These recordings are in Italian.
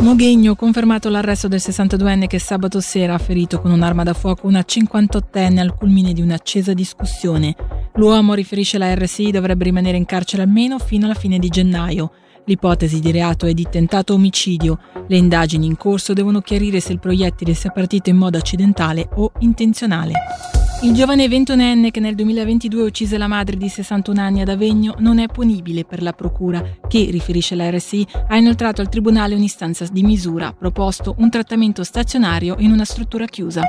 Moghegno, confermato l'arresto del 62enne che sabato sera ha ferito con un'arma da fuoco una 58enne al culmine di un'accesa discussione. L'uomo, riferisce la RSI, dovrebbe rimanere in carcere almeno fino alla fine di gennaio. L'ipotesi di reato è di tentato omicidio. Le indagini in corso devono chiarire se il proiettile sia partito in modo accidentale o intenzionale. Il giovane ventunenne che nel 2022 uccise la madre di 61 anni ad Avegno non è punibile per la procura, che, riferisce la RSI, ha inoltrato al tribunale un'istanza di misura, proposto un trattamento stazionario in una struttura chiusa.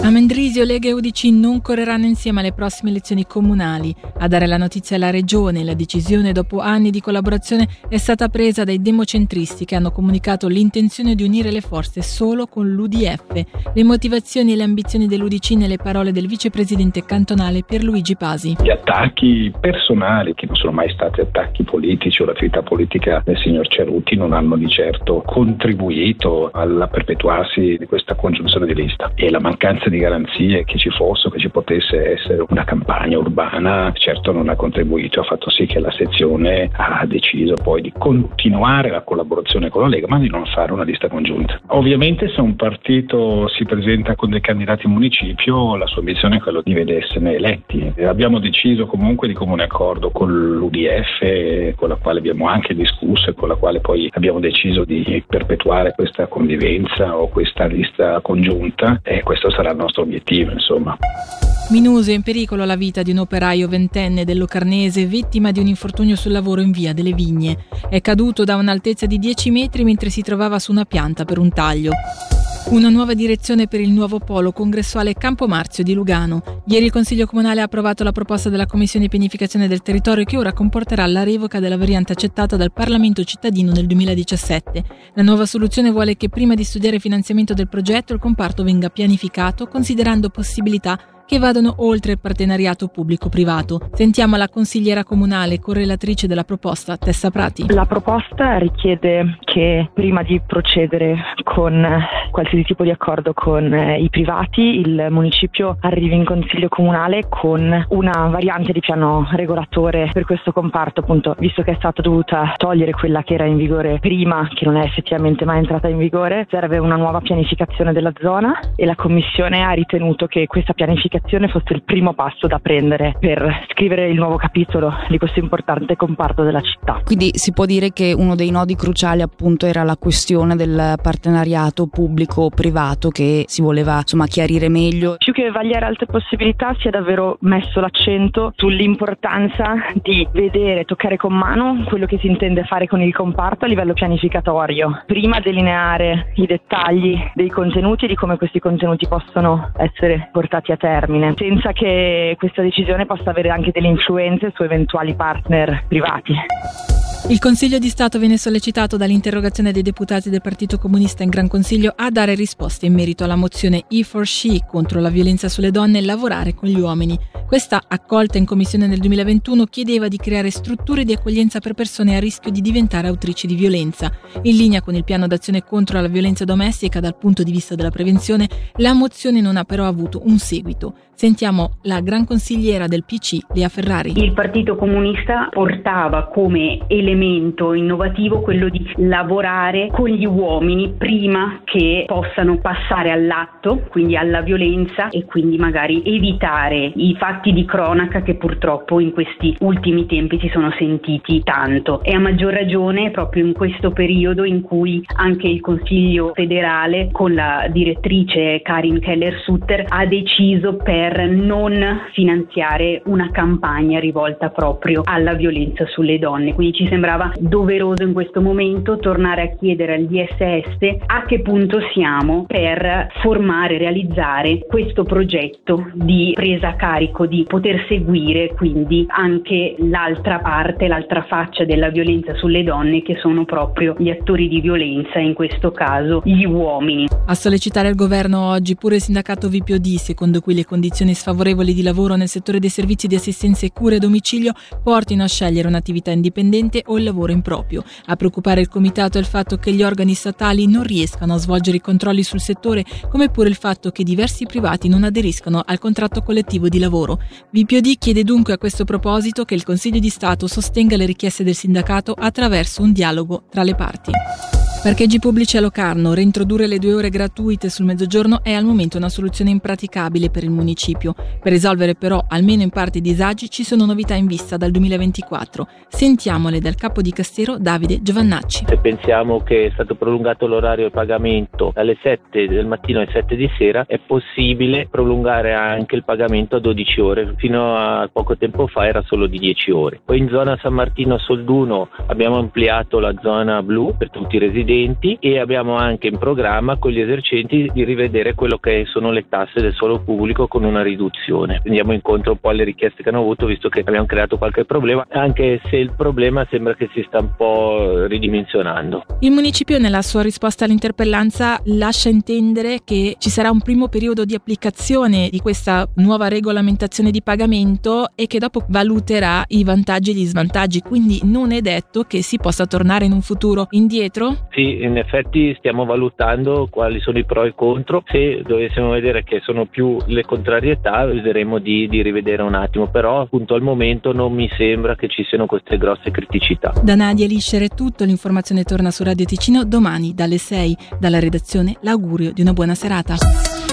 A Mendrisio Lega e UDC non correranno insieme alle prossime elezioni comunali. A dare la notizia alla Regione, la decisione dopo anni di collaborazione è stata presa dai democentristi che hanno comunicato l'intenzione di unire le forze solo con l'UDF. Le motivazioni e le ambizioni dell'UDC nelle parole del vicepresidente cantonale Pierluigi Pasi. Gli attacchi personali, che non sono mai stati attacchi politici o l'attività politica del signor Ceruti, non hanno di certo contribuito al perpetuarsi di questa congiunzione di lista e la mancanza di garanzie che ci fosse, che ci potesse essere una campagna urbana, certo non ha contribuito, ha fatto sì che la sezione ha deciso poi di continuare la collaborazione con la Lega, ma di non fare una lista congiunta. Ovviamente se un partito si presenta con dei candidati in municipio, la sua ambizione è quella di vedersene eletti. Abbiamo deciso comunque di comune accordo con l'UDF, con la quale abbiamo anche discusso e con la quale poi abbiamo deciso di perpetuare questa convivenza o questa lista congiunta e questo sarà il nostro obiettivo, insomma. Minuso è in pericolo la vita di un operaio ventenne del Locarnese vittima di un infortunio sul lavoro in via delle Vigne. È caduto da un'altezza di 10 metri mentre si trovava su una pianta per un taglio. Una nuova direzione per il nuovo polo congressuale Campo Marzio di Lugano. Ieri il Consiglio Comunale ha approvato la proposta della Commissione Pianificazione del Territorio che ora comporterà la revoca della variante accettata dal Parlamento cittadino nel 2017. La nuova soluzione vuole che prima di studiare finanziamento del progetto il comparto venga pianificato considerando possibilità che vadano oltre il partenariato pubblico-privato. Sentiamo la consigliera comunale correlatrice della proposta, Tessa Prati. La proposta richiede che prima di procedere con qualsiasi tipo di accordo con eh, i privati, il municipio arrivi in consiglio comunale con una variante di piano regolatore per questo comparto, appunto, visto che è stata dovuta togliere quella che era in vigore prima, che non è effettivamente mai entrata in vigore, serve una nuova pianificazione della zona e la commissione ha ritenuto che questa pianificazione comunicazione fosse il primo passo da prendere per scrivere il nuovo capitolo di questo importante comparto della città. Quindi si può dire che uno dei nodi cruciali appunto era la questione del partenariato pubblico-privato che si voleva insomma chiarire meglio. Più che vagliare altre possibilità si è davvero messo l'accento sull'importanza di vedere, toccare con mano quello che si intende fare con il comparto a livello pianificatorio, prima delineare i dettagli dei contenuti e di come questi contenuti possono essere portati a termine termine, senza che questa decisione possa avere anche delle influenze su eventuali partner privati. Il Consiglio di Stato viene sollecitato dall'interrogazione dei deputati del Partito Comunista in Gran Consiglio a dare risposte in merito alla mozione E for She contro la violenza sulle donne e lavorare con gli uomini. Questa, accolta in commissione nel 2021, chiedeva di creare strutture di accoglienza per persone a rischio di diventare autrici di violenza. In linea con il piano d'azione contro la violenza domestica dal punto di vista della prevenzione, la mozione non ha però avuto un seguito. Sentiamo la gran consigliera del PC, Lea Ferrari. Il Partito Comunista portava come elemento innovativo quello di lavorare con gli uomini prima che possano passare all'atto, quindi alla violenza e quindi magari evitare i fatti di cronaca che purtroppo in questi ultimi tempi si sono sentiti tanto. E a maggior ragione proprio in questo periodo in cui anche il Consiglio federale con la direttrice Karin Keller-Sutter ha deciso per per non finanziare una campagna rivolta proprio alla violenza sulle donne. Quindi ci sembrava doveroso in questo momento tornare a chiedere al DSS a che punto siamo per formare, realizzare questo progetto di presa a carico, di poter seguire quindi anche l'altra parte, l'altra faccia della violenza sulle donne che sono proprio gli attori di violenza, in questo caso gli uomini. A sollecitare il governo oggi pure il sindacato VPOD, secondo cui le condizioni sfavorevoli di lavoro nel settore dei servizi di assistenza e cure a domicilio portino a scegliere un'attività indipendente o il lavoro improprio. A preoccupare il comitato è il fatto che gli organi statali non riescano a svolgere i controlli sul settore, come pure il fatto che diversi privati non aderiscano al contratto collettivo di lavoro. VPOD chiede dunque a questo proposito che il Consiglio di Stato sostenga le richieste del sindacato attraverso un dialogo tra le parti. Parcheggi pubblici a Locarno, reintrodurre le due ore gratuite sul mezzogiorno è al momento una soluzione impraticabile per il municipio. Per risolvere però almeno in parte i disagi ci sono novità in vista dal 2024. Sentiamole dal capo di Castero Davide Giovannacci. Se pensiamo che è stato prolungato l'orario di pagamento dalle 7 del mattino alle 7 di sera, è possibile prolungare anche il pagamento a 12 ore. Fino a poco tempo fa era solo di 10 ore. Poi in zona San Martino Solduno abbiamo ampliato la zona blu per tutti i residenti residenti e abbiamo anche in programma con gli esercenti di rivedere quello che sono le tasse del suolo pubblico con una riduzione. Andiamo incontro un po' alle richieste che hanno avuto visto che abbiamo creato qualche problema, anche se il problema sembra che si sta un po' ridimensionando. Il municipio nella sua risposta all'interpellanza lascia intendere che ci sarà un primo periodo di applicazione di questa nuova regolamentazione di pagamento e che dopo valuterà i vantaggi e gli svantaggi, quindi non è detto che si possa tornare in un futuro indietro? Sì, sì, in effetti stiamo valutando quali sono i pro e i contro. Se dovessimo vedere che sono più le contrarietà, vedremo di, di rivedere un attimo, però appunto al momento non mi sembra che ci siano queste grosse criticità. Da Nadia Liscer è tutto, l'informazione torna su Radio Ticino domani dalle 6. Dalla redazione l'augurio di una buona serata.